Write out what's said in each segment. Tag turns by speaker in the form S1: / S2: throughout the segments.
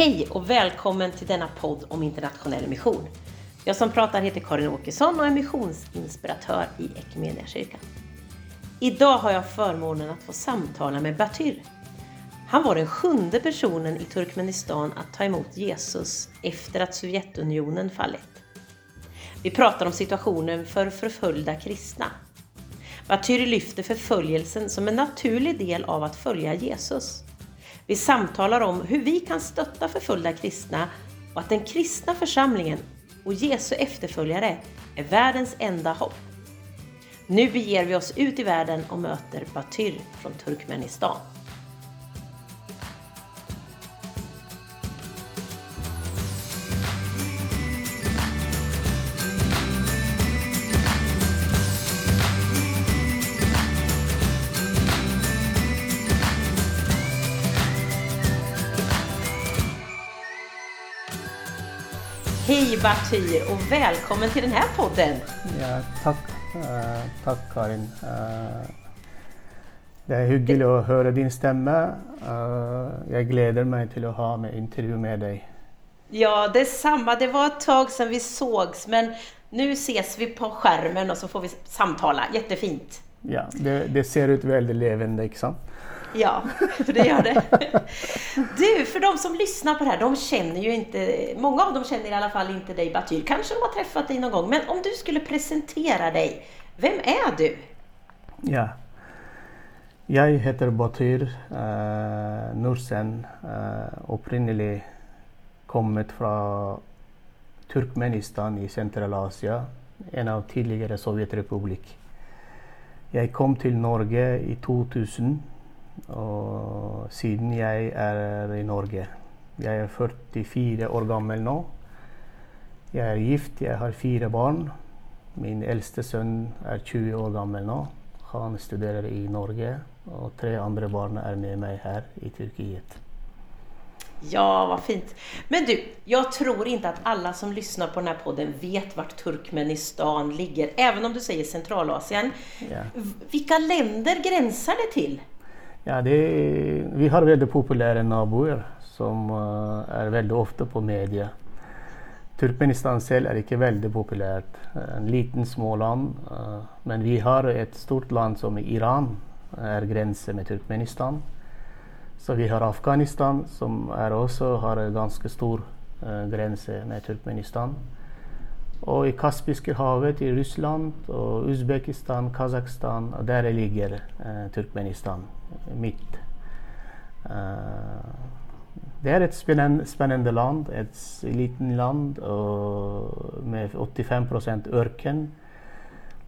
S1: Hej och välkommen till denna podd om internationell mission. Jag som pratar heter Karin Åkesson och är missionsinspiratör i Equmeniakyrkan. Idag har jag förmånen att få samtala med Batyr. Han var den sjunde personen i Turkmenistan att ta emot Jesus efter att Sovjetunionen fallit. Vi pratar om situationen för förföljda kristna. Batyr lyfter förföljelsen som en naturlig del av att följa Jesus. Vi samtalar om hur vi kan stötta förföljda kristna och att den kristna församlingen och Jesu efterföljare är världens enda hopp. Nu beger vi oss ut i världen och möter Batyr från Turkmenistan. Hej och välkommen till den här podden!
S2: Ja, takk, eh, tack Karin. Eh, det er hyggelig å høre din stämma. Eh, jeg gleder meg til å ha med intervju med deg.
S1: Ja, detsamma. Det var ett tag sedan vi sågs, men nu ses vi på skärmen och så får vi samtala. Jättefint!
S2: Ja, det, det ser ut veldig levende, ikke sant?
S1: Ja, det gör det. Du, för de som lyssnar på det här, de känner ju inte, många av dem känner i alla fall inte dig Batyr. Kanske de har träffat dig någon gång, men om du skulle presentera dig, vem är du?
S2: Ja. Jeg heter Batyr uh, Nursen. Uh, opprinnelig kommet fra Turkmenistan i Sentral-Asia, en av tidligere Sovjetrepublikk. Jeg kom til Norge i 2000. Og siden jeg er i Norge. Jeg er 44 år gammel nå. Jeg er gift, jeg har fire barn. Min eldste sønn er 20 år gammel nå. Han studerer i Norge. Og tre andre barn er med meg her i Tyrkiet.
S1: Ja, vad fint. Men du, jag tror inte att alla som lyssnar på den här podden vet vart Turkmenistan ligger, även om du säger Centralasien.
S2: Ja.
S1: Vilka länder gränsar det till?
S2: Ja, det, vi har veldig populære naboer som uh, er veldig ofte på media. Turkmenistan selv er ikke veldig populært. En liten, små land. Uh, men vi har et stort land som Iran er grense med Turkmenistan. Så vi har Afghanistan, som også har en ganske stor uh, grense med Turkmenistan. Og i Kaspiske havet i Russland og Usbekistan, Kasakhstan, der ligger Turkmenistan midt. det er et spennende, land. Et liten land med 85 ørken.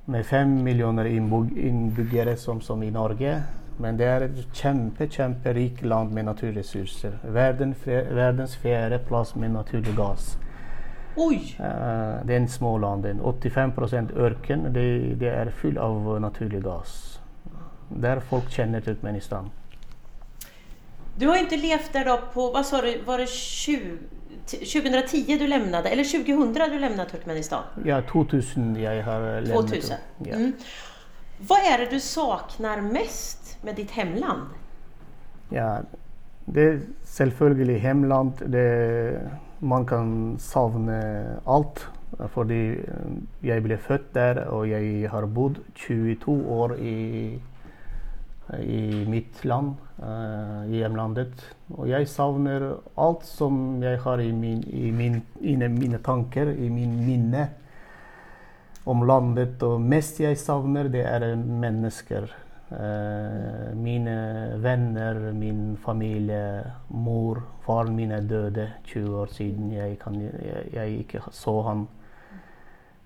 S2: Med fem millioner innbyggere, som, som, i Norge. Men det er et kjempe, kjemperikt land med naturressurser. Verden, verdens fjerde plass med naturlig gass.
S1: Oi!
S2: Uh, det er en små land. 85 ørken. Det, det er full av naturlig gass. Der folk kjenner Turkmenistan.
S1: Du har inte levt där då på, vad sa du, var det 20, 2010 du lämnade, eller 2000 du lämnade Turkmenistan?
S2: Ja, 2000 jeg har lämnat.
S1: 2000.
S2: Ja.
S1: Mm. Vad är det du saknar mest med ditt hemland?
S2: Ja, det er selvfølgelig hemland. Det, man kan savne alt. Fordi jeg ble født der, og jeg har bodd 22 år i i mitt land, uh, i hjemlandet. Og jeg savner alt som jeg har i, min, i min, mine tanker, i min minne om landet. Og mest jeg savner, det er mennesker. Uh, mine venner, min familie, mor. Faren min er døde 20 år siden. Jeg, kan, jeg, jeg ikke så han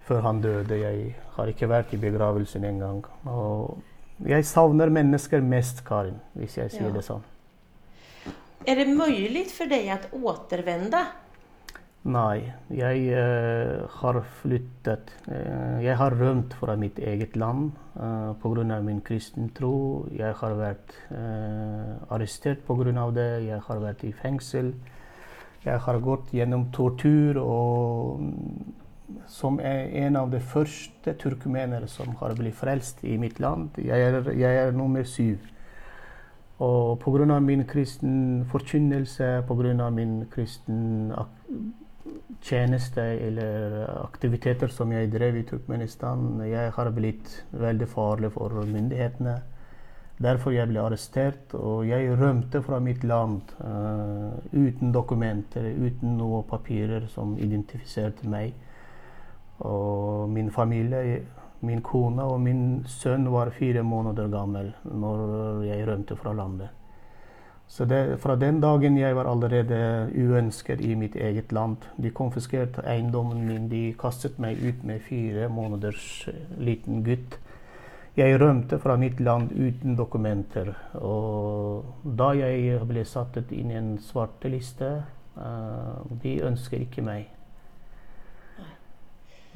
S2: før han døde. Jeg har ikke vært i begravelsen engang. Og jeg savner mennesker mest, Karin, hvis jeg sier
S1: Ja.
S2: det sånn.
S1: Er det mulig for deg å återvända?
S2: Nei, jeg uh, har flyttet. uh, jeg har rømt fra mitt eget land uh, pga. min kristne tro. Jeg har vært uh, arrestert pga. det. Jeg har vært i fengsel. Jeg har gått gjennom tortur og som er en av de første turkmenere som har blitt frelst i mitt land. Jeg er, jeg er nummer syv. Og pga. min kristen forkynnelse, pga. min kristen tjeneste eller aktiviteter som jeg drev i Turkmenistan, jeg har blitt veldig farlig for myndighetene. Derfor jeg ble arrestert, og jeg rømte fra mitt land uh, uten dokumenter, uten noen papirer som identifiserte meg. Og min familie, min kone og min sønn var fire måneder gammel når jeg rømte fra landet. Så det, fra den dagen jeg var allerede uønsket i mitt eget land. De konfiskerte eiendommen min, de kastet meg ut med fire måneders eh, liten gutt. Jeg rømte fra mitt land uten dokumenter. Og da jeg ble satt inn i en svarteliste uh, De ønsker ikke meg.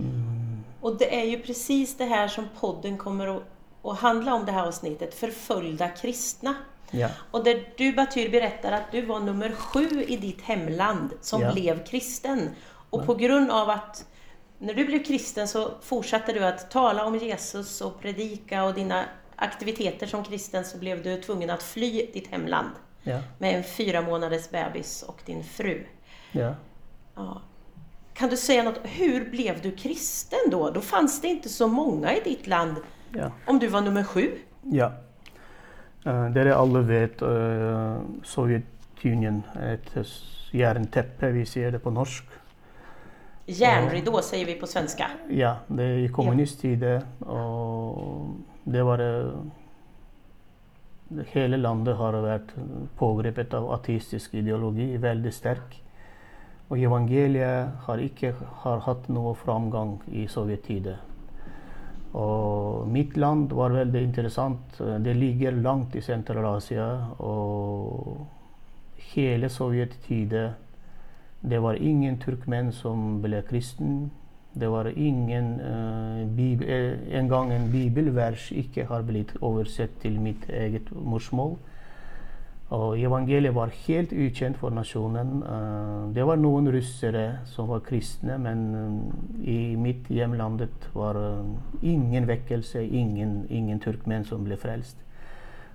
S1: Mm. Och det är ju precis det här som podden kommer att, att handla om det här avsnittet, förföljda kristna.
S2: Ja.
S1: Och där du Batyr berättar att du var nummer sju i ditt hemland som
S2: Ja.
S1: blev kristen. Och på grund av att när du blev kristen så fortsatte du att tala om Jesus och predika och dina aktiviteter som kristen så blev du tvungen att fly ditt hemland
S2: Ja.
S1: med en fyra månaders bebis och din fru.
S2: Ja.
S1: Ja. Kan du säga något, hur blev du kristen då? Då fanns det inte så många i ditt land
S2: Ja.
S1: om du var nummer sju.
S2: ja. Uh, dere alle vet uh, Sovjetunionen, et jernteppe, vi sier det på norsk.
S1: Jernridå, uh, sier vi på svensk.
S2: Ja, det er i kommunisttiden, og det var eh, Hele landet har vært pågrepet av ateistisk ideologi, veldig sterk. Og evangeliet har ikke har hatt noe framgang i sovjettiden. Og mitt land var veldig interessant. Det ligger langt i Sentral-Asia. Og hele sovjettiden det var ingen turkmenn som ble kristen. Det var ingen uh, bibel, engang En gang en bibelvers ikke har blitt oversett til mitt eget morsmål. Og evangeliet var helt ukjent for nasjonen. Eh, det var noen russere som var kristne, men eh, i mitt hjemlandet var eh, ingen vekkelse, ingen, ingen turkmenn som ble frelst.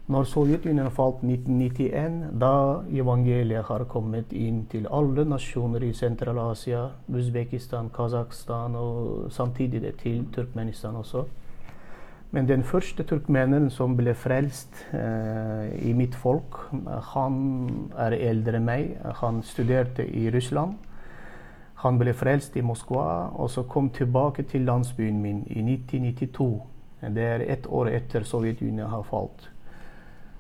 S2: Når Sovjetunionen falt 1991, da evangeliet har kommet inn til alle nasjoner i Sentral-Asia, Usbekistan, Kasakhstan og samtidig til Turkmenistan også. Men den første turkmenen som ble frelst eh, i mitt folk, han er eldre enn meg. Han studerte i Russland. Han ble frelst i Moskva, og så kom tilbake til landsbyen min i 1992. Det er ett år etter Sovjetunionen har falt.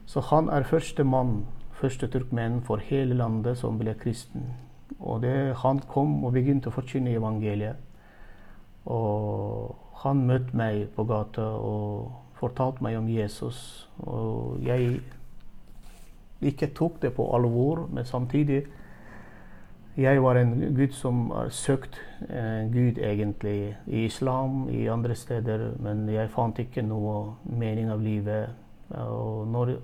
S2: Så han er første mann, første turkmen for hele landet som ble kristen. Og det, han kom og begynte å forkynne evangeliet. Og han møtte meg på gata og fortalte meg om Jesus. Og jeg ikke tok det på alvor, men samtidig jeg var en gud som har søkt eh, Gud egentlig i islam, i andre steder, men jeg fant ikke noe mening av livet. Og når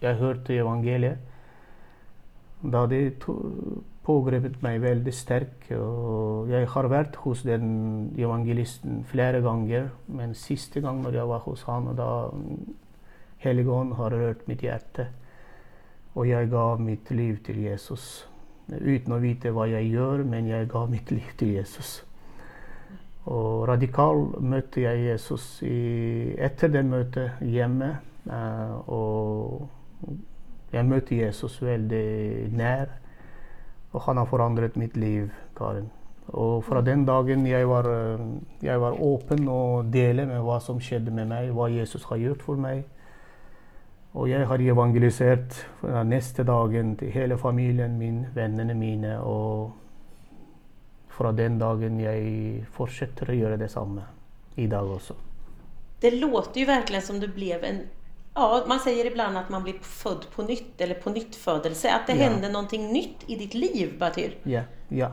S2: jeg hørte evangeliet, da det to- pågrepet meg veldig sterk. Og jeg har vært hos den evangelisten flere ganger, men siste gang når jeg var hos han, da Helligånd har rørt mitt hjerte. Og jeg ga mitt liv til Jesus. Uten å vite hva jeg gjør, men jeg ga mitt liv til Jesus. Og radikal møtte jeg Jesus i, etter det møtet hjemme. eh, og jeg møtte Jesus veldig nær. Og han har forandret mitt liv, Karen. Og fra den dagen jeg var, eh, jeg var åpen og delte med hva som skjedde med meg, hva Jesus har gjort for meg. Og jeg har evangelisert fra neste dagen til hele familien min, vennene mine. Og fra den dagen jeg fortsetter å gjøre det samme i dag også.
S1: Det låter jo virkelig som du ble en Ja, man säger ibland att man blir född på nytt eller på nytt födelse. Att det
S2: yeah.
S1: hände någonting nytt i ditt liv, Batyr.
S2: Ja, ja,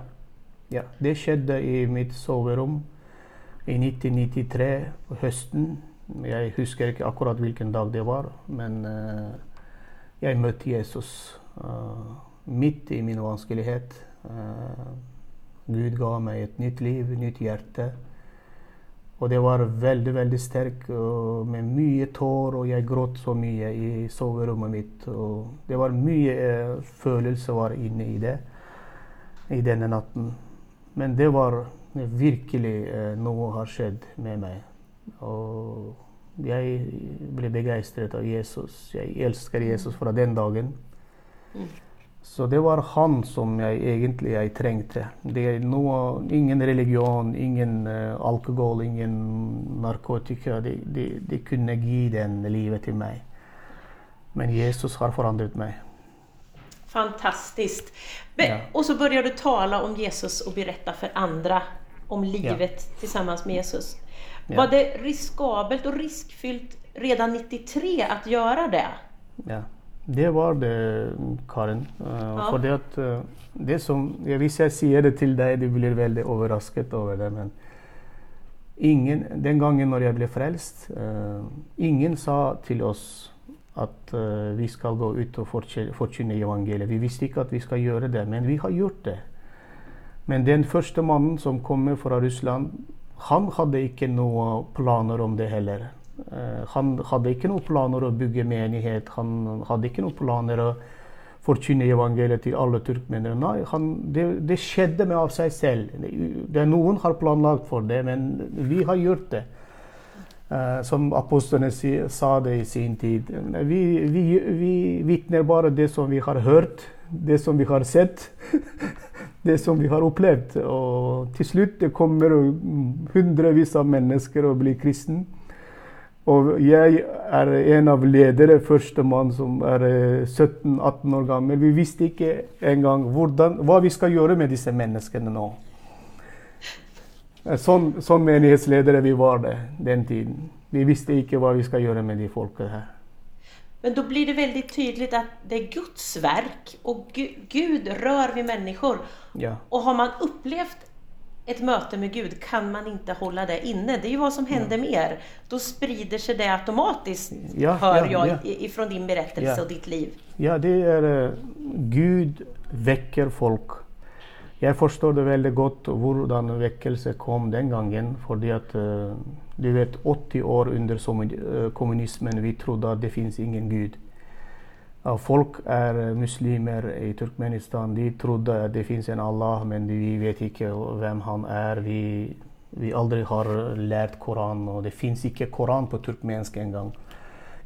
S2: ja. Det skjedde i mitt soverom i 1993 på høsten. Jeg husker ikke akkurat hvilken dag det var, men uh, jeg møtte Jesus uh, midt i min vanskelighet. Uh, Gud ga meg et nytt liv, nytt hjerte. Og det var veldig, veldig sterkt med mye tår, og jeg gråt så mye i soverommet mitt. Og det var mye eh, følelser inne i det i denne natten. Men det var virkelig eh, noe har skjedd med meg. Og jeg ble begeistret av Jesus. Jeg elsker Jesus fra den dagen. Mm. Så det var han som jeg egentlig jeg trengte. Det er noe, ingen religion, ingen uh, alkohol, ingen narkotika. De, de, de, kunne gi den livet til meg. Men Jesus har forandret meg.
S1: Fantastisk. Ja. Og så begynte du tale om Jesus og berette for andre om livet ja. sammen med Jesus. Ja. Var det riskabelt og riskfylt redan 93 å gjøre det?
S2: Ja. Det var det, Karen. Uh, ja. For det at uh, det som, ja, Hvis jeg sier det til deg, du blir veldig overrasket over det. Men ingen, den gangen når jeg ble frelst, uh, ingen sa til oss at vi skal gå ut og forkynne evangeliet. Vi visste ikke at vi skal gjøre det, men vi har gjort det. Men den første mannen som kommer fra Russland, han hadde ikke noen planer om det heller. Eh, han hadde ikke noen planer å bygge menighet. Han hadde ikke noen planer å forkynne evangeliet til alle turkmenere. Nei, han, det, det, skjedde med av seg selv. Det, noen har planlagt for det, men vi har gjort det. Uh, som apostlene si, sa det i sin tid. Vi, vi, vi vitner bare det som vi har hørt, det som vi har sett, det som vi har opplevd. Og til slutt det kommer hundrevis av mennesker og blir kristne. Og jeg er en av ledere, førstemann som er 17-18 eh, år gammel. Vi visste ikke engang hvordan, hva vi skal gjøre med disse menneskene nå. Sånn, sånn menighetsledere vi var det den tiden. Vi visste ikke hva vi skal gjøre med de folka her.
S1: Men da blir det veldig tydelig at det er Guds verk, og Gud rør ved mennesker. Ja. Og har man opplevd ett möte med Gud kan man inte hålla det inne. Det är ju vad som händer med er. Då sprider sig det automatiskt, ja, hör ja, jag, ja. ifrån din berättelse och ditt liv.
S2: Ja, det er uh, Gud vekker folk. Jeg forstår det veldig godt hvordan vekkelse kom den gangen. fordi at uh, du vet, 80 år under eh, kommunismen, vi trodde at det fins ingen Gud. Folk er muslimer i Turkmenistan. De trodde at det fins en Allah, men vi vet ikke hvem han er. Vi, vi aldri har lært Koran, og det fins ikke Koran på turkmensk engang.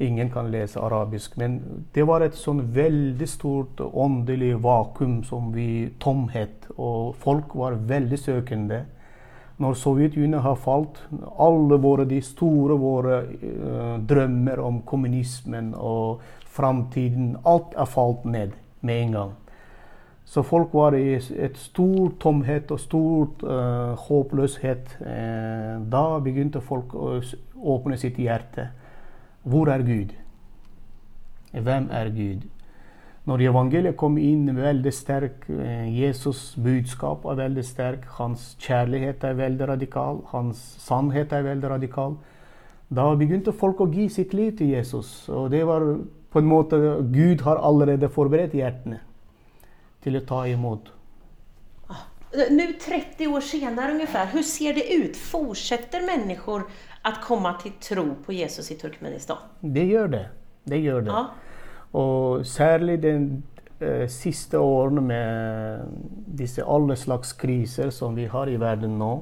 S2: Ingen kan lese arabisk. Men det var et sånn veldig stort åndelig vakuum som vi tomhet, og folk var veldig søkende. Når Sovjetunionen har falt, alle våre de store våre uh, drømmer om kommunismen og framtiden Alt er falt ned med en gang. Så folk var i et stor tomhet og stor uh, håpløshet. Uh, da begynte folk å åpne sitt hjerte. Hvor er Gud? Hvem er Gud? Når evangeliet kom inn veldig sterk, uh, Jesus' budskap er veldig sterk, hans kjærlighet er veldig radikal, hans sannhet er veldig radikal, da begynte folk å gi sitt liv til Jesus. Og det var på en måte Gud har allerede forberedt hjertene til å ta imot.
S1: Ah, Nå 30 år senere ungefär, hvordan ser det ut? Fortsetter mennesker å komme til tro på Jesus i Turkmenistan?
S2: Det gjør det. Det gjør det. Ja. Og særlig de eh, siste årene med disse alle slags kriser som vi har i verden nå.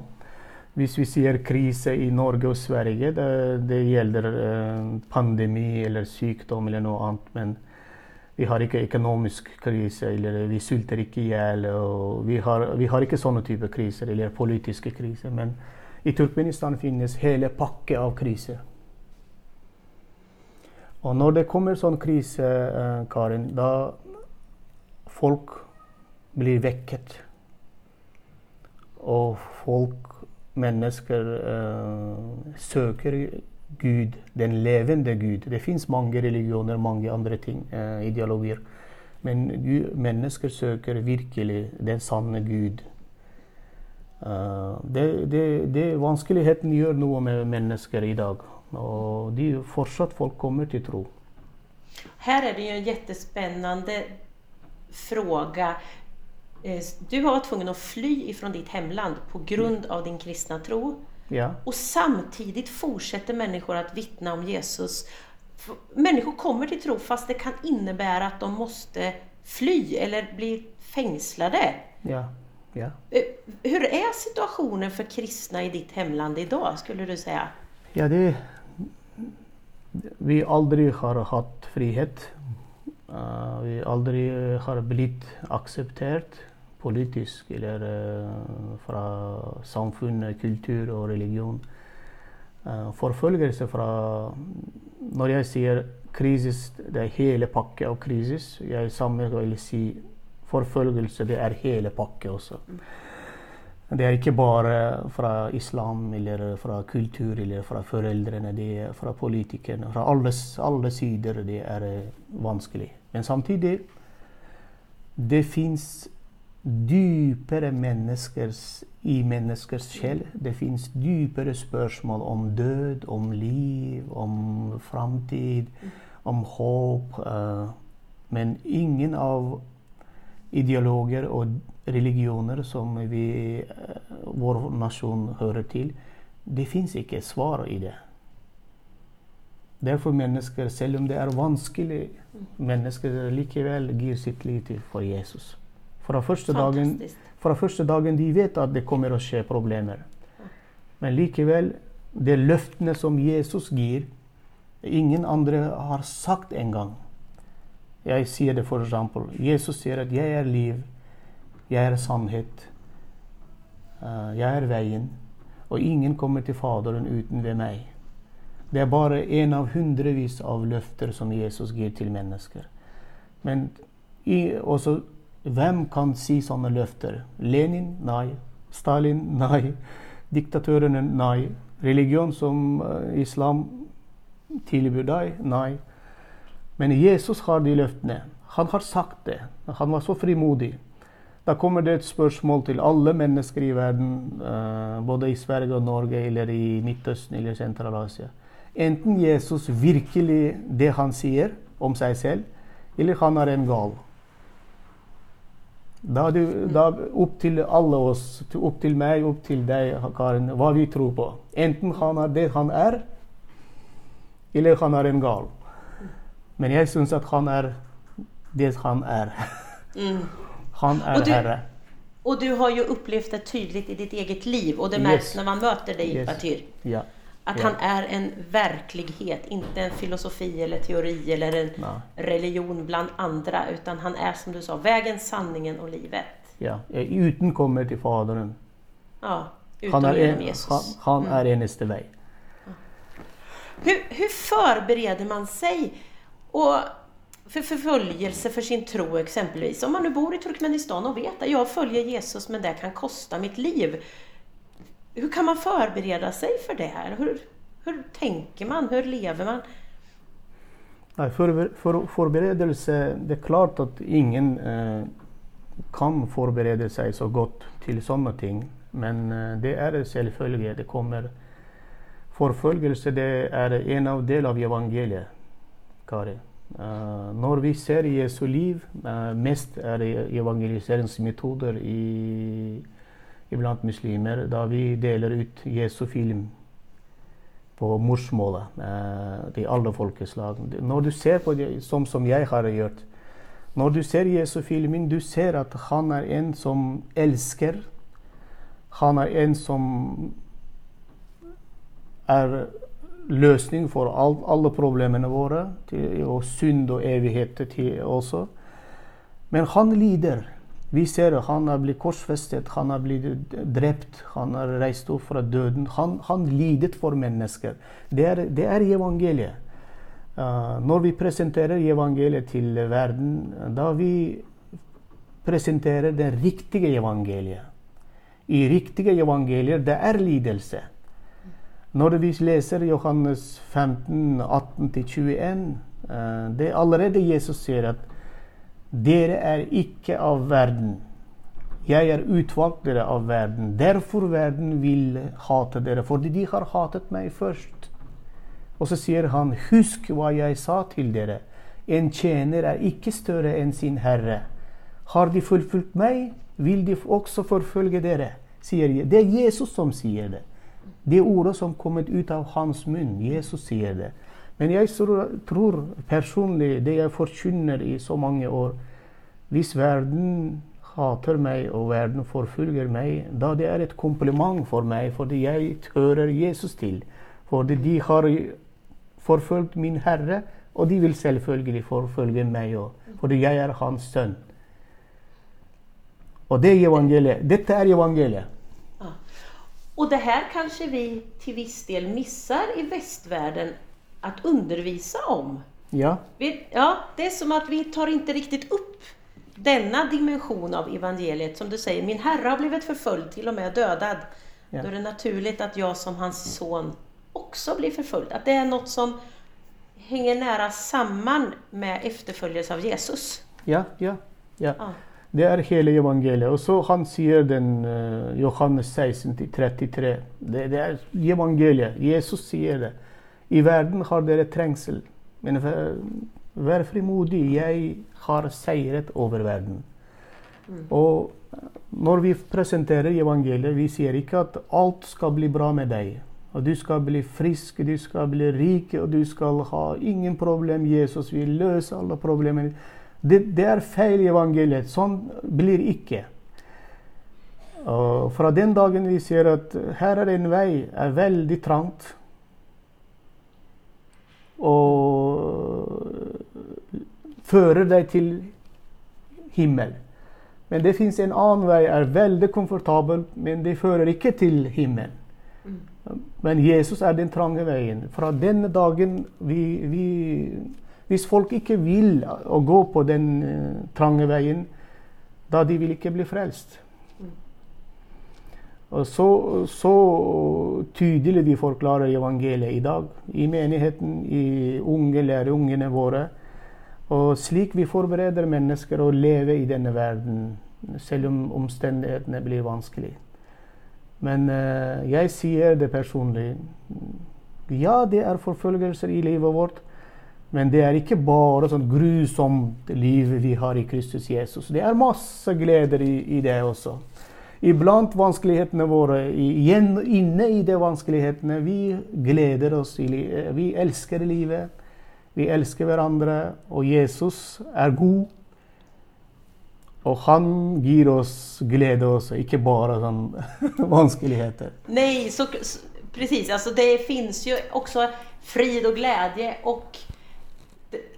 S2: Hvis vi sier krise i Norge og Sverige, det, det gjelder eh, pandemi eller sykdom eller noe annet. Men vi har ikke økonomisk krise, eller vi sulter ikke i hjel. Vi, vi, har ikke sånne typer kriser, eller politiske kriser. Men i Turkmenistan finnes hele pakke av kriser. Og når det kommer sånn krise, eh, Karin, da folk blir vekket. Og folk mennesker eh, søker Gud, den levende Gud. Det fins mange religioner, mange andre ting, eh, ideologier. Men Gud, mennesker søker virkelig den sanne Gud. Uh, det, det, det, vanskeligheten gjør noe med mennesker i dag. Og de, fortsatt folk kommer til tro.
S1: Her er det jo en kjempespennende fråga. Eh, du har vært tvungen å fly fra ditt grund av din kristna tro.
S2: Ja.
S1: Og samtidig fortsetter mennesker å vitne om Jesus. Mennesker kommer til tro fast det kan innebære at de må fly eller bli fengslet.
S2: Ja. Ja.
S1: Hvordan Hur situasjonen for kristne i ditt hemland dag, skulle du säga?
S2: Ja, det Vi aldri har hatt frihet. Uh, vi aldri har blitt akseptert politisk eller uh, fra samfunn, kultur og religion. Uh, forfølgelse fra Når jeg sier krisis, det er hele pakke av krisis. Jeg sammen vil si forfølgelse, det er hele pakke også. Det er ikke bare fra islam eller fra kultur eller fra foreldrene, det er fra politikerne. Fra alle, alle sider det er eh, vanskelig. Men samtidig det fins dypere menneskers i menneskers sjel. Det fins dypere spørsmål om død, om liv, om framtid, om håp. eh, men ingen av ideologer og religioner som vi, eh, vår nasjon hører til, det fins ikke svar i det. Derfor mennesker, selv om det er vanskelig, mennesker likevel gir sitt liv til for Jesus. Fra første, dagen, fra første dagen de vet at det kommer å skje problemer. Men likevel, det løftene som Jesus gir, ingen andre har sagt engang. Jeg sier det for eksempel. Jesus sier at 'jeg er liv', 'jeg er sannhet', eh, 'jeg er veien', og ingen kommer til Faderen uten ved meg. Det er bare en av hundrevis av løfter som Jesus gir til mennesker. Men i, også, hvem kan si sånne løfter? Lenin? Nei. Stalin? Nei. Diktatørene? Nei. Religion som eh, islam tilbyr deg? Nei. Men Jesus har de løftene. Han har sagt det. Han var så frimodig. Da kommer det et spørsmål til alle mennesker i verden, eh, både i Sverige og Norge eller i Midtøsten eller Sentral-Asia. Enten Jesus virkelig det han sier om seg selv, eller han er en gal. Da er det opp til alle oss, opp til meg, opp til deg, Karin, hva vi tror på. Enten han er det han er, eller han er en gal. Men jeg syns at han er det han er.
S1: Mm.
S2: Han er
S1: Og du-
S2: herre.
S1: Og du har jo opplevd det tydligt i ditt eget liv og det
S2: Yes.
S1: når man møter deg,
S2: Yes.
S1: Batyr.
S2: Ja.
S1: At
S2: Ja.
S1: han er en verklighet, ikke en filosofi eller teori eller en
S2: Nej.
S1: religion blant andre. utan han er, som du sa, vägen, sanningen og livet.
S2: ja. Uten kommer til Faderen.
S1: Ja, utom
S2: Han er, en,
S1: Jesus.
S2: han, han er eneste vei.
S1: Hur, hur förbereder man sig och för förföljelse för sin tro exempelvis? Om man nu bor i Turkmenistan och vet att jag följer Jesus men det kan kosta mitt liv. Hur kan man förbereda sig för det här? Hur, tänker man? Hur lever man?
S2: Nei, for, for, forberedelse Det er klart at ingen eh, kan forberede seg så godt til sånne ting. Men eh, det er selvfølgelig. Det kommer Forfølgelse det er en av del av evangeliet, Kari. Eh, når vi ser Jesu liv, eh, mest er evangeliseringsmetoder i, iblant muslimer, da vi deler ut Jesu film på morsmålet eh, til alle folkeslag. Når du ser på det som, som jeg har gjort Når du ser Jesu filmen, du ser at han er en som elsker. Han er en som er løsning for all, alle problemene våre, til, og synd og evighet til også. Men han lider. Vi ser han er blitt korsfestet, han er blitt drept, han er reist opp fra døden. Han, han lidet for mennesker. Det er, det er evangeliet. Uh, når vi presenterer evangeliet til verden, da vi presenterer det riktige evangeliet. I riktige evangelier, det er lidelse. Når vi leser Johannes 15, 18-21, uh, det er allerede Jesus sier at dere er ikke av verden. Jeg er utvalgt dere av verden. Derfor verden vil hate dere, fordi de har hatet meg først. Og så sier han, husk hva jeg sa til dere. En tjener er ikke større enn sin herre. Har de forfulgt meg, vil de også forfølge dere. sier. Det er Jesus som sier det. Det ordet som kommet ut av hans munn. Jesus sier det. Men jeg tror, personlig, det jeg forkynner i så mange år Hvis verden hater meg og verden forfølger meg, da det er et kompliment for meg, fordi jeg hører Jesus til. Fordi de har forfulgt min Herre, og de vil selvfølgelig forfølge meg òg, fordi jeg er hans sønn. Og det er evangeliet. Dette er evangeliet.
S1: Och det här kanske vi till viss del missar i västvärlden att undervisa om.
S2: Ja,
S1: Vi, ja, det är som att vi tar inte riktigt upp denna dimension av evangeliet. Som du säger, min herre har blivit förföljd, till och med dödad.
S2: Ja.
S1: Då är det naturligt att jag som hans son också blir förföljd. Att det är något som hänger nära samman med efterföljelse av Jesus.
S2: ja, ja. ja.
S1: Ja.
S2: Det er hele evangeliet. Og så han sier den uh, Johannes 16 til 33. Det, det er evangeliet. Jesus sier det. I verden har dere trengsel, men vær, vær frimodig. Jeg har seiret over verden. Og når vi presenterer evangeliet, vi sier ikke at alt skal bli bra med deg. Og du skal bli frisk, du skal bli rik, og du skal ha ingen problem. Jesus vil løse alle problemene. Det, det er feil i evangeliet. Sånn blir ikke. Og fra den dagen vi ser at her er en vei, er veldig trangt, og fører deg til himmel. Men det fins en annen vei, er veldig komfortabel, men det fører ikke til himmel. Men Jesus er den trange veien. Fra denne dagen vi, vi Hvis folk ikke vil å gå på den uh, trange veien, da de vil ikke bli frelst. Og så, så tydelig vi forklarer evangeliet i dag, i menigheten, i unge lærerungene våre. Og slik vi forbereder mennesker å leve i denne verden, selv om omstendighetene blir vanskelig. Men uh, jeg sier det personlig. Ja, det er forfølgelser i livet vårt. Men det er ikke bare sånn grusomt liv vi har i Kristus Jesus. Det er masse gleder i, i det også. Iblant vanskelighetene våre, igjen inne i de vanskelighetene, vi gleder oss. I, livet. vi elsker livet. Vi elsker hverandre. Og Jesus er god. Og han gir oss glede også, ikke bare sånn vanskeligheter.
S1: Nej, så, så precis. Alltså det finns ju också frid och glädje det-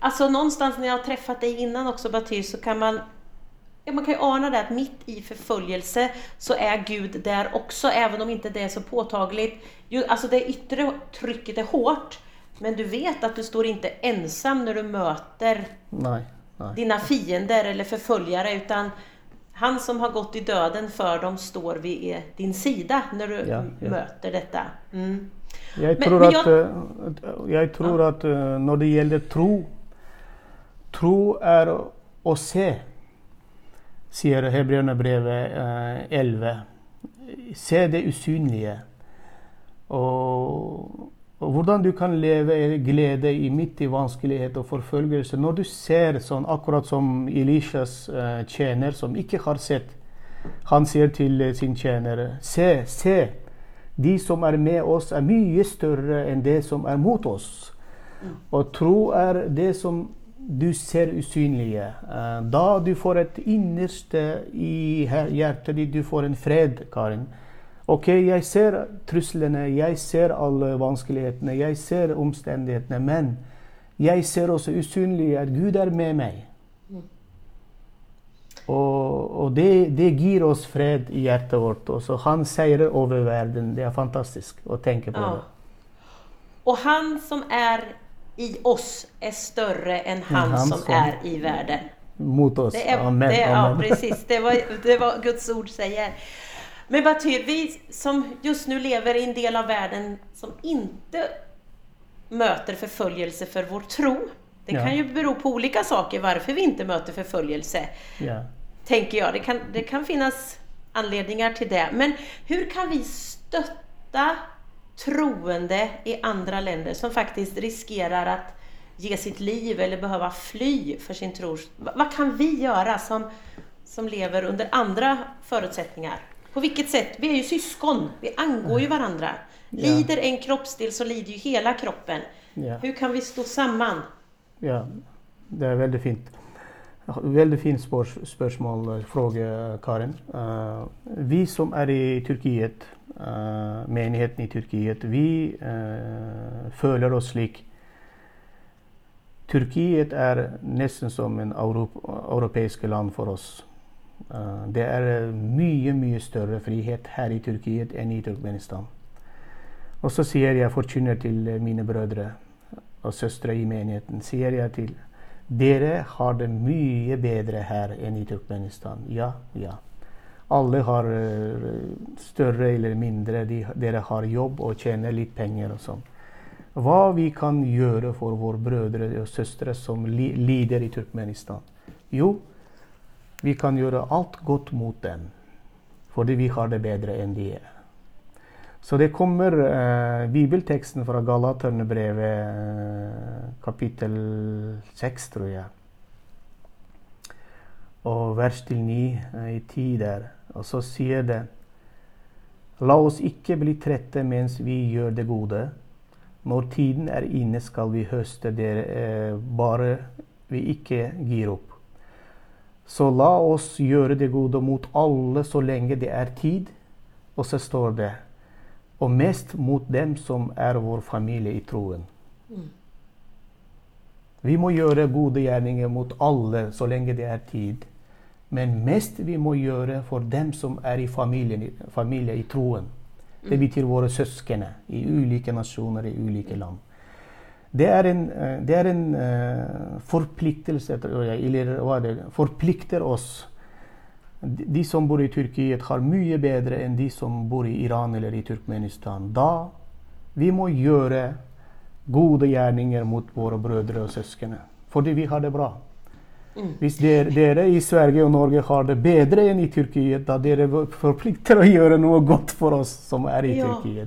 S1: Alltså någonstans när jag har träffat dig innan också Batyr så kan man ja, man kan ju ana det att mitt i förföljelse så är Gud där också, även om inte det är så påtagligt. Alltså det yttre trycket är hårt, men du vet att du står inte ensam när du möter
S2: nej, nej.
S1: dina fiender eller förföljare, utan han som har gått i döden för dem står vid din sida när du
S2: Ja, ja.
S1: möter detta. Mm.
S2: Jeg
S1: Men-
S2: tror,
S1: jeg...
S2: at, eh, jeg tror at eh, når det gjelder tro Tro er å, se, sier Hebreerne-brevet eh, 11. Se det usynlige. Og, og hvordan du kan leve glede i midt i vanskelighet og forfølgelse. Når du ser sånn, akkurat som Elishas eh, tjener, som ikke har sett. Han sier til eh, sin tjener, se, se. De som er med oss, er mye større enn det som er mot oss. Og tro er det som du ser usynlige. Eh, Da du får et innerste i hjertet ditt, du får en fred, Karin. Ok, jeg ser truslene, jeg ser alle vanskelighetene, jeg ser omstendighetene, men jeg ser også usynlige at Gud er med meg. Og, og det, det gir oss fred i hjertet vårt. Også. Han seirer over verden. Det er fantastisk å tenke på
S1: Ja.
S2: det.
S1: og han som er i oss er større enn han,
S2: han
S1: som
S2: som-
S1: er i verden.
S2: Mot oss.
S1: Det er,
S2: Amen.
S1: det, ja, precis. Det var, det var Guds ord sier. Men Batyr, vi som just nu lever i en del av verden som ikke møter forfølgelse for vår tro. Det kan ju bero på olika saker varför vi inte möter förföljelse,
S2: Ja.
S1: Tänker jag. Det kan, det kan finnas anledningar till det. Men hur kan vi stötta troende i andra länder som faktiskt riskerar att ge sitt liv eller behöva fly för sin tro? Hva Vad kan vi göra som, som lever under andra förutsättningar? På vilket sätt? Vi är ju syskon, vi angår ju varandra. Lider en kroppsdel så lider ju hela kroppen. Hur kan vi stå samman?
S2: Ja, det er veldig fint. Veldig fint spørs, spørsmål, eh, fråge, Karin. Uh, vi som er i Tyrkiet, uh, menigheten i Tyrkiet, vi uh, føler oss slik. Tyrkiet er nesten som en europ europeisk land for oss. Eh, det er mye, mye større frihet her i Tyrkiet enn i Turkmenistan. Og så sier jeg, forkynner til mine brødre og søstre i menigheten, sier jeg til dere har det mye bedre her enn i Turkmenistan. Ja, ja. Alle har eh, større eller mindre, de, dere har jobb og tjener litt penger og sånn. Hva vi kan gjøre for våre brødre og søstre som li, lider i Turkmenistan? Jo, vi kan gjøre alt godt mot dem, fordi vi har det bedre enn de er. Så det kommer eh, bibelteksten fra Galaterne-brevet, eh, kapittel 6, tror jeg. Og vers til 9 eh, i 10 der. Og så sier det La oss ikke bli trette mens vi gjør det gode. Når tiden er inne, skal vi høste dere, eh, bare vi ikke gir opp. Så la oss gjøre det gode mot alle så lenge det er tid. Og så står det og mest mot dem som er vår familie i troen. Vi må gjøre gode gjerninger mot alle så lenge det er tid. Men mest vi må gjøre for dem som er i familien, familie i troen. Det betyr våre søsken i ulike nasjoner, i ulike land. Det er en, eh, det er en uh, forpliktelse, tror jeg, eller hva det forplikter oss. De, som bor i Tyrkiet, har mye bedre enn de som bor i Iran eller i Turkmenistan. Da vi må gjøre gode gjerninger mot våre brødre og søsken. Fordi vi har det bra. Hvis dere, dere i Sverige og Norge har det bedre enn i Tyrkiet, da dere forplikter å gjøre noe godt for oss som er i
S1: Ja. Tyrkia.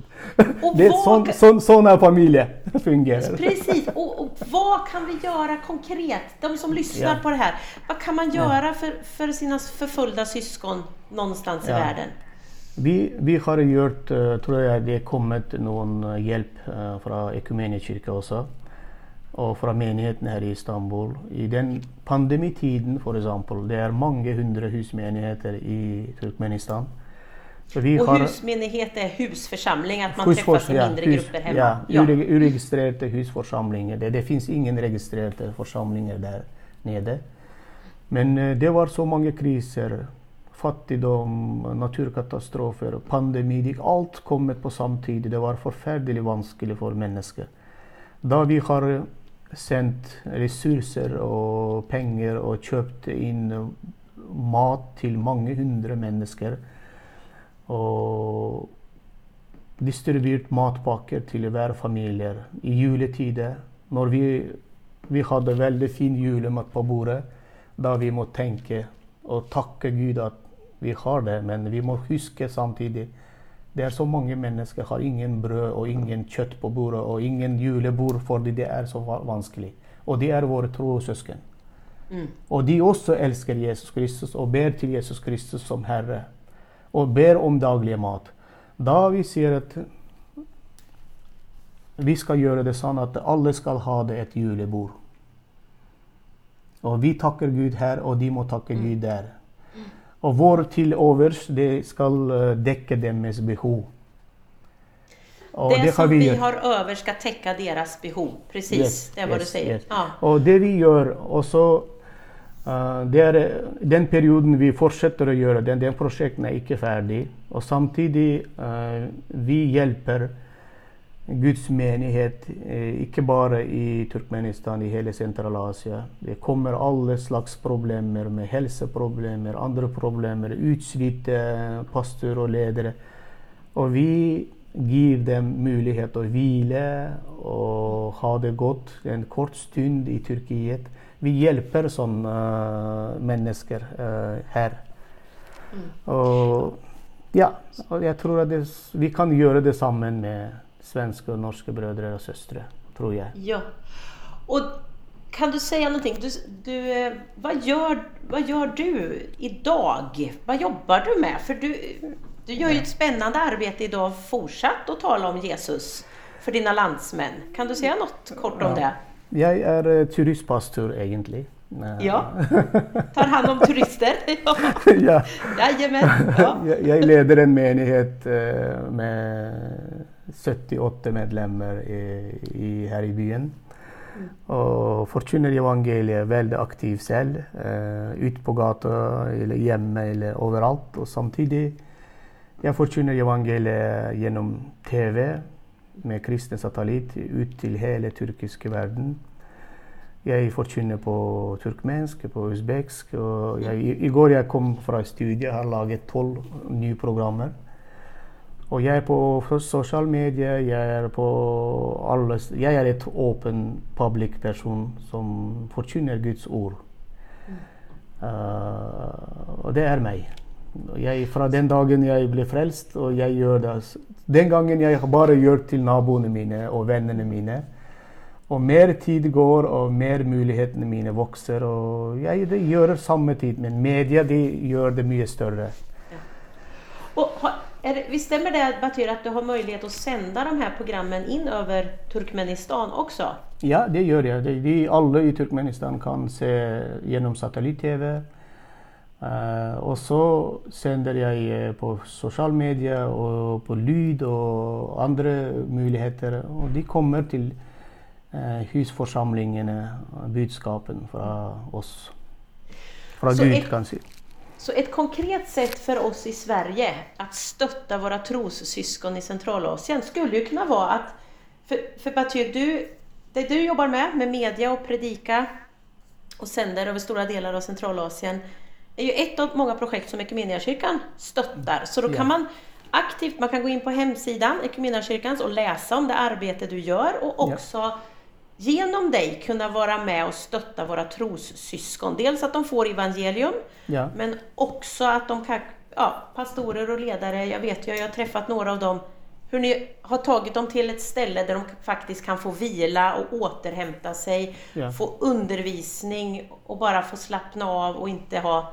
S2: Sånn, sånn, sånn er familie fungerer.
S1: Precis, och, och vad kan vi gjøre konkret? De som lyssnar
S2: Ja.
S1: på det här, vad kan man göra for sine sina förföljda syskon någonstans i
S2: Ja.
S1: världen?
S2: Vi, vi har gjort, eh, tror jeg det er kommet noen eh, hjelp eh, fra Ekumenikirka også. Og fra menighetene her i Istanbul. I den pandemitiden, f.eks. Det er mange hundre husmenigheter i Turkmenistan. Så vi
S1: Och
S2: har
S1: husmenighet er husforsamling? At man
S2: husfors-
S1: treffes i
S2: ja,
S1: mindre
S2: hus-
S1: grupper hjemme?
S2: Ja,
S1: Ja.
S2: uregistrerte husforsamlinger. Det, det fins ingen registrerte forsamlinger der nede. Men uh, det var så mange kriser. Fattigdom, naturkatastrofer, pandemi. Alt kommet på samtidig. Det var forferdelig vanskelig for mennesker. Da vi har sendt ressurser og penger og kjøpt inn mat til mange hundre mennesker og distribuert matpakker til hver familie i juletider. Når vi, vi hadde veldig fin julemat på bordet, da vi må tenke og takke Gud at vi har det, men vi må huske samtidig det er så mange mennesker har ingen brød og ingen kjøtt på bordet og ingen julebord fordi det er så vanskelig. Og de er våre trossøsken.
S1: Mm.
S2: Og de også elsker Jesus Kristus og ber til Jesus Kristus som Herre. Og ber om daglig mat. Da vi sier at vi skal gjøre det sånn at alle skal ha det et julebord. Og vi takker Gud her, og de må takke Gud der. Og vår til overs, det skal eh, dekke deres behov. Og
S1: det,
S2: det
S1: som vi
S2: vi
S1: har over, skal dekke deres behov. Presis.
S2: Yes,
S1: det er hva
S2: yes,
S1: du sier.
S2: yes.
S1: Ja.
S2: Og det vi gjør også uh, det er eh, Den perioden vi fortsetter å gjøre, den, den prosjekten er ikke ferdig. Og samtidig uh, vi hjelper Guds menighet, eh, ikke bare i Turkmenistan, i hele Sentral-Asia. Det kommer alle slags problemer med helseproblemer, andre problemer, utslitte pastorer og ledere. Og vi gir dem mulighet å hvile og ha det godt en kort stund i Tyrkiet. Vi hjelper sånne eh, mennesker eh, her. Og ja, og jeg tror at det, vi kan gjøre det sammen med svenske og norske brødre og søstre, tror jeg.
S1: Ja. Og kan du si noe? Du, du, hva, gjør, hva, gjør, du du dag? Hva jobber du med? For du, Du gjør jo et spennende arbeid i dag fortsatt å tale om Jesus for dina landsmenn. Kan du si noe kort om det?
S2: Jeg er eh, turistpastor, egentlig. Eh,
S1: Ja. Tar hand om turister?
S2: ja.
S1: Jajamän. Ja.
S2: Jeg leder en menighet eh, med 78 medlemmer i, i, her i byen. Og forkynner evangeliet veldig aktivt selv. Uh, ut på gata eller hjemme eller overalt. Og samtidig jeg forkynner evangeliet gjennom TV med kristen satellitt ut til hele tyrkiske verden. Jeg forkynner på turkmensk, på usbeksk. Og jeg, i, I går jeg kom fra studiet, har laget tolv nye programmer. Og jeg er på sosiale medier, jeg er på alle Jeg er et åpen public person som forkynner Guds ord. Uh, og det er meg. Jeg, fra den dagen jeg ble frelst, og jeg gjør det Den gangen jeg bare gjør til naboene mine og vennene mine. Og mer tid går, og mer mulighetene mine vokser. Og jeg det samme tid, men media de gjør det mye større.
S1: Det, visst stämmer det Batyr att du har möjlighet att sända de här programmen in över Turkmenistan också?
S2: Ja, det gjør jeg. De, de alle i Turkmenistan kan se gjennom satellitt-TV. Uh, og så sender jeg eh, på sosiale medier og på lyd og andre muligheter. Og de kommer til uh, husforsamlingene, budskapen fra oss. Fra
S1: Så
S2: Gud,
S1: et-
S2: kan si.
S1: Så ett konkret sätt för oss i Sverige att stötta våra trossyskon i Centralasien skulle ju kunna vara att, för, för Batyr, du, det du jobbar med, med media och predika och sänder över stora delar av Centralasien, är ju ett av många projekt som Equmeniakyrkan stöttar. Så då kan man aktivt, man kan gå in på hemsidan Equmeniakyrkans och läsa om det arbete du gör och
S2: Ja.
S1: Genom dig kunna vara med och stötta våra trossyskon. Dels att de får evangelium,
S2: Ja.
S1: men också att de kan, ja, pastorer och ledare, jag vet ju, jag har träffat några av dem, hur ni har tagit dem till ett ställe där de faktiskt kan få vila och återhämta sig,
S2: Ja.
S1: få undervisning och bara få slappna av och inte ha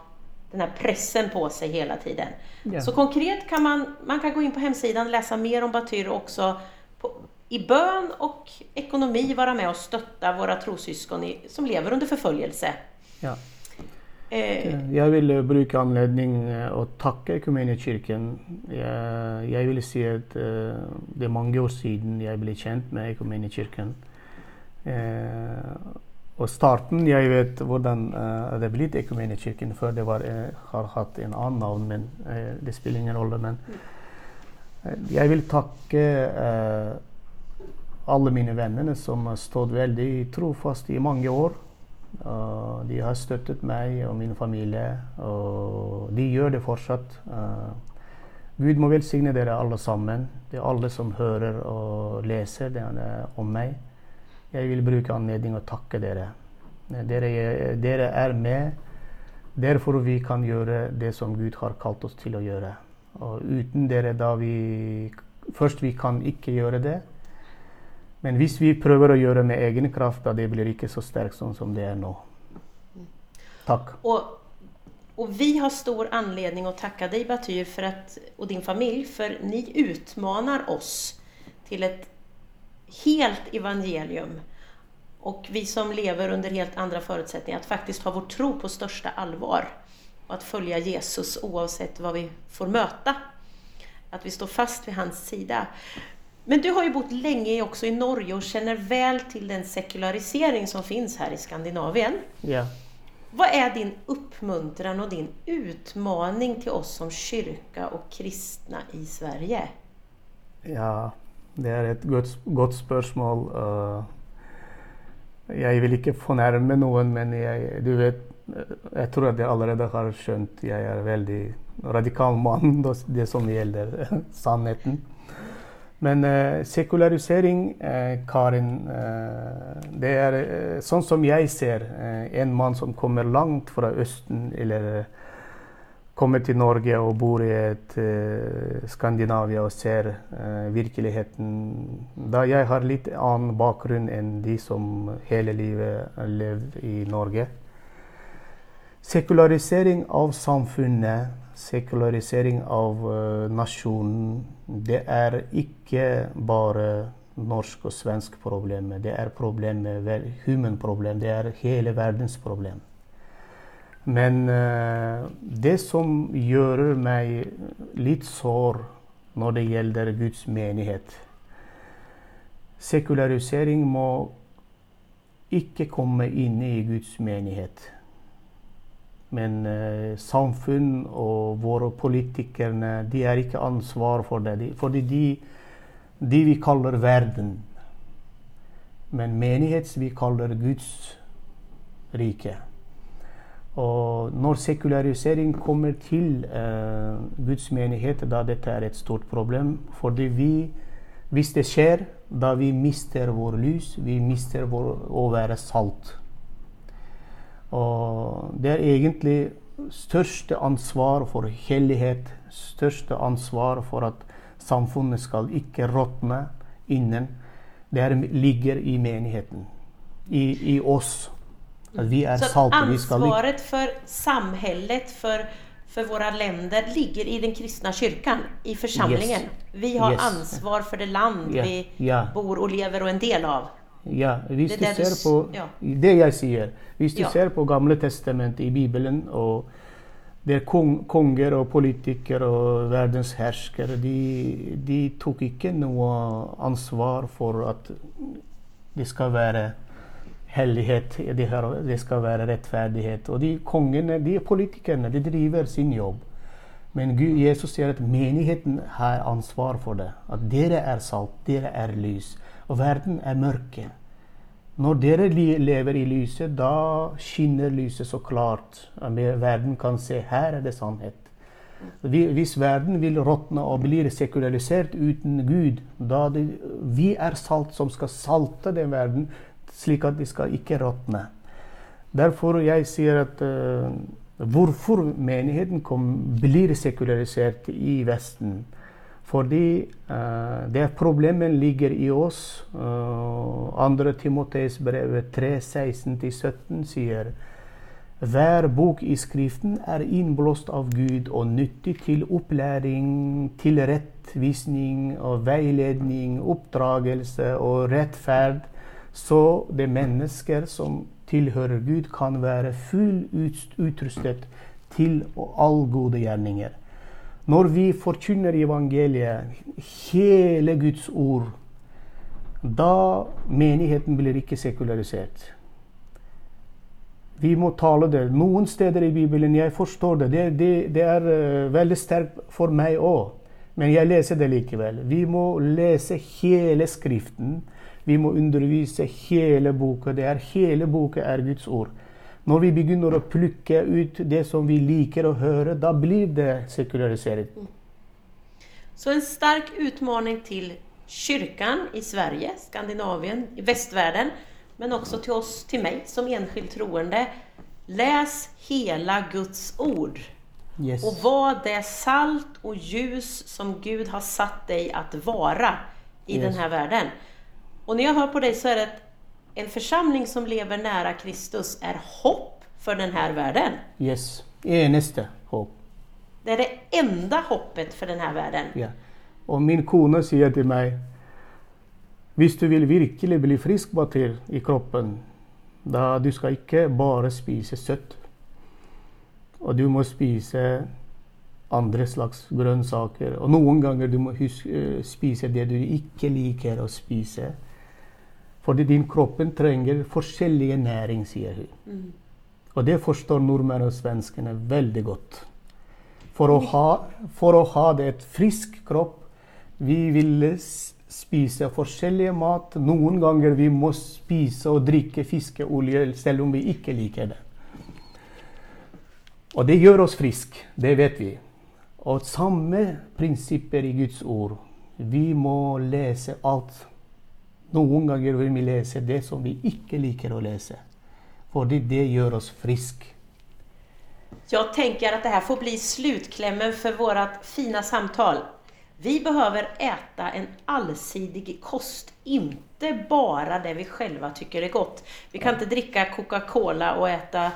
S1: den här pressen på sig hela tiden.
S2: Ja.
S1: Så konkret kan man, man kan gå in på hemsidan, läsa mer om Batyr och också på, i bön och ekonomi vara med och stötta våra trossyskon i, som lever under förföljelse.
S2: Ja.
S1: Eh,
S2: Jeg vil eh, bruke anledningen å takke Ekumeniakirken. Jeg, jeg vil si at eh, det er mange år siden jeg ble kjent med Ekumeniakirken. Uh, og starten Jeg vet hvordan eh, det er blitt Ekumeniakirken før det var, eh, har hatt en annen navn, men eh, det spiller ingen rolle. Men eh, jeg vil takke eh, alle mine venner som har stått veldig trofast i mange år. Uh, de har støttet meg og min familie, og de gjør det fortsatt. Uh, Gud må velsigne dere alle sammen. Det er alle som hører og leser det om meg. Jeg vil bruke anledningen å takke dere. Dere, dere er med. Derfor vi kan gjøre det som Gud har kalt oss til å gjøre. Og uten dere da vi Først vi kan ikke gjøre det. Men hvis vi prøver å gjøre med egen kraft, da det blir ikke så sterkt sånn som det er nå. Takk.
S1: Og, og vi har stor anledning å takke deg, Batyr att, och din familj for ni utfordrer oss til et helt evangelium. Og vi som lever under helt andre forutsetninger, at faktisk ha vår tro på største allvar. Og at følge Jesus oavsett hva vi får møte. At vi står fast ved hans sida. Men du har ju bott länge också i Norge och känner väl till den sekularisering som finns här i Skandinavien.
S2: Ja.
S1: Vad är din uppmuntran och din utmaning till oss som kyrka och kristna i Sverige?
S2: ja, det er et godt, godt spørsmål. Uh, jeg vil ikke fornærme noen, men jeg, du vet, eh, jeg tror at jeg allerede har skjønt jeg er veldig radikal mann, det- det som gjelder sannheten. Men eh, sekularisering, eh, Karin, eh, det er eh, sånn som jeg ser eh, en mann som kommer langt fra Østen, eller eh, kommer til Norge og bor i et Skandinavia og ser virkeligheten. Da jeg har litt annen bakgrunn enn de som hele livet har levd i Norge. Sekularisering av samfunnet, sekularisering av uh, nasjonen, det er ikke bare norsk og svensk problem. Det er problem, human problem. Det er hele verdens problem. Men uh, det som gjør meg litt sår når det gjelder Guds menighet Sekularisering må ikke komme inn i Guds menighet. Men eh, samfunn og våre politikerne de er ikke ansvar for det. De, fordi de, de vi kaller verden. Men menighet vi kaller Guds rike. Og når sekularisering kommer til eh, Guds menighet, da dette er et stort problem. Fordi vi, hvis det skjer, da vi mister vår lys, vi mister vår, å være salt. Og det er egentlig største ansvar for hellighet, største ansvar for at samfunnet skal ikke råtne innen. Det er, ligger i menigheten, i, i oss.
S1: At vi er Så ansvaret for samfunnet, for for våre länder ligger i den kristne kyrkan, i forsamlingen? Yes. Vi har yes. ansvar for det land yeah. vi yeah. bor og lever og en del av.
S2: Ja, hvis det du ser på ja. det jeg sier Hvis du ja. ser på Gamle testamentet i Bibelen, og det er kong, konger og politikere og verdens herskere de, de tok ikke noe ansvar for at det skal være hellighet, det, her, det skal være rettferdighet. Og de kongene, de politikerne, de driver sin jobb. Men Gud, Jesus sier at menigheten har ansvar for det. At dere er salt, dere er lys. Og verden er mørke. Når dere lever i lyset, da skinner lyset så klart. Verden kan se her er det sannhet. Hvis verden vil råtne og blir sekularisert uten Gud, da det, vi er salt som skal salte den verden, slik at de skal ikke råtne. Derfor jeg sier at uh, hvorfor menigheten kom, blir sekularisert i Vesten. Fordi uh, det problemet ligger i oss. Uh, andre Timoteus brevet 3, 16-17 sier hver bok i Skriften er innblåst av Gud og nyttig til opplæring, til rettvisning og veiledning, oppdragelse og rettferd så det mennesker som tilhører Gud, kan være fullt utrustet til all gode gjerninger. Når vi forkynner evangeliet, hele Guds ord, da menigheten blir ikke sekularisert. Vi må tale det. Noen steder i Bibelen jeg forstår det. Det, det, det er uh, veldig sterkt for meg òg. Men jeg leser det likevel. Vi må lese hele Skriften. Vi må undervise hele boka. Det er Hele boka er Guds ord. Når vi begynner å plukke ut det som vi liker å høre, da blir det sekularisert.
S1: Så en sterk utfordring til kyrkan i Sverige, Skandinavien, i vestverden, men også til oss, til meg som enskild troende. Les hele Guds ord. Yes. Og var det salt og ljus som Gud har satt deg att vara i yes. denne verden. Og når jeg hører på deg, så er det att en forsamling som lever nære Kristus er hopp for denne verden.
S2: Yes, eneste hopp.
S1: Det er det enda hoppet for denne verden.
S2: Ja. Og min kone sier til meg hvis du vil virkelig bli frisk Batir, i kroppen, da du skal ikke bare spise søtt. Og du må spise andre slags grønnsaker. Og noen ganger du må huske, eh, spise det du ikke liker å spise. Fordi din kroppen trenger forskjellige næring, sier hun. Mm. Og det forstår nordmenn og svenskene veldig godt. For å ha, for å ha det et frisk kropp, vi vil spise forskjellige mat. Noen ganger vi må spise og drikke fiskeolje selv om vi ikke liker det. Og det gjør oss friske, det vet vi. Og samme prinsipper i Guds ord. Vi må lese alt noen ganger vil vi lese det som vi ikke liker å lese, fordi det gjør oss friske.
S1: Jeg tenker at dette får bli sluttklemmen for vårt fina samtale. Vi behöver äta en allsidig kost, ikke bare det vi selv tycker er godt. Vi kan ikke dricka Coca-Cola og äta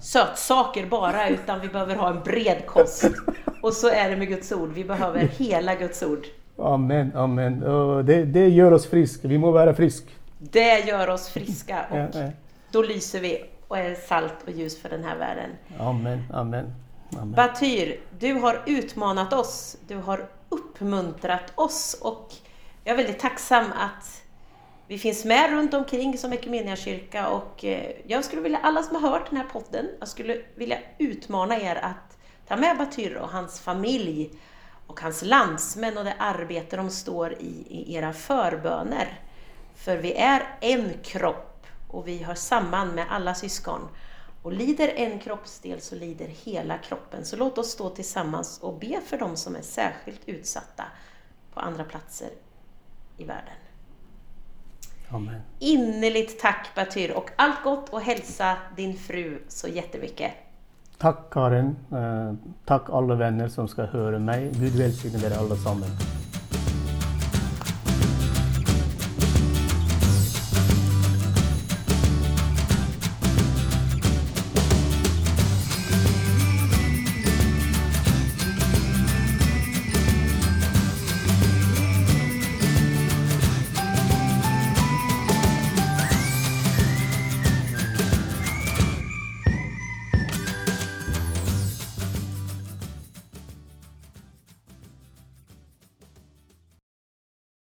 S1: sötsaker bara, utan vi behöver ha en bred kost. Og så er det med Guds ord. Vi behøver hele Guds ord.
S2: Amen, amen. Det, det gjør oss friske. Vi må være friske.
S1: Det gjør oss friske. Da
S2: Ja, ja.
S1: då lyser vi og er salt og ljus for denne verden.
S2: Amen, amen. amen.
S1: Batyr, du har utfordret oss, du har oppmuntret oss Og jeg er veldig tacksam at vi finns med rundt omkring som kyrka och eh, jag skulle vilja, alla som har hørt den här podden, jag skulle vilja utmana er att ta med Batyr og hans familj och hans landsmän och det arbete de står i, i era förböner. För vi är en kropp och vi hör samman med alla syskon. Och lider en kroppsdel så lider hela kroppen. Så låt oss stå tillsammans och be för dem som är särskilt utsatta på andra platser i världen.
S2: amen.
S1: Innerligt tack Batyr och allt gott och hälsa din fru så jättemycket.
S2: Tack Karin. Takk, alle venner som skal høre meg. Gud velsigne dere alle sammen.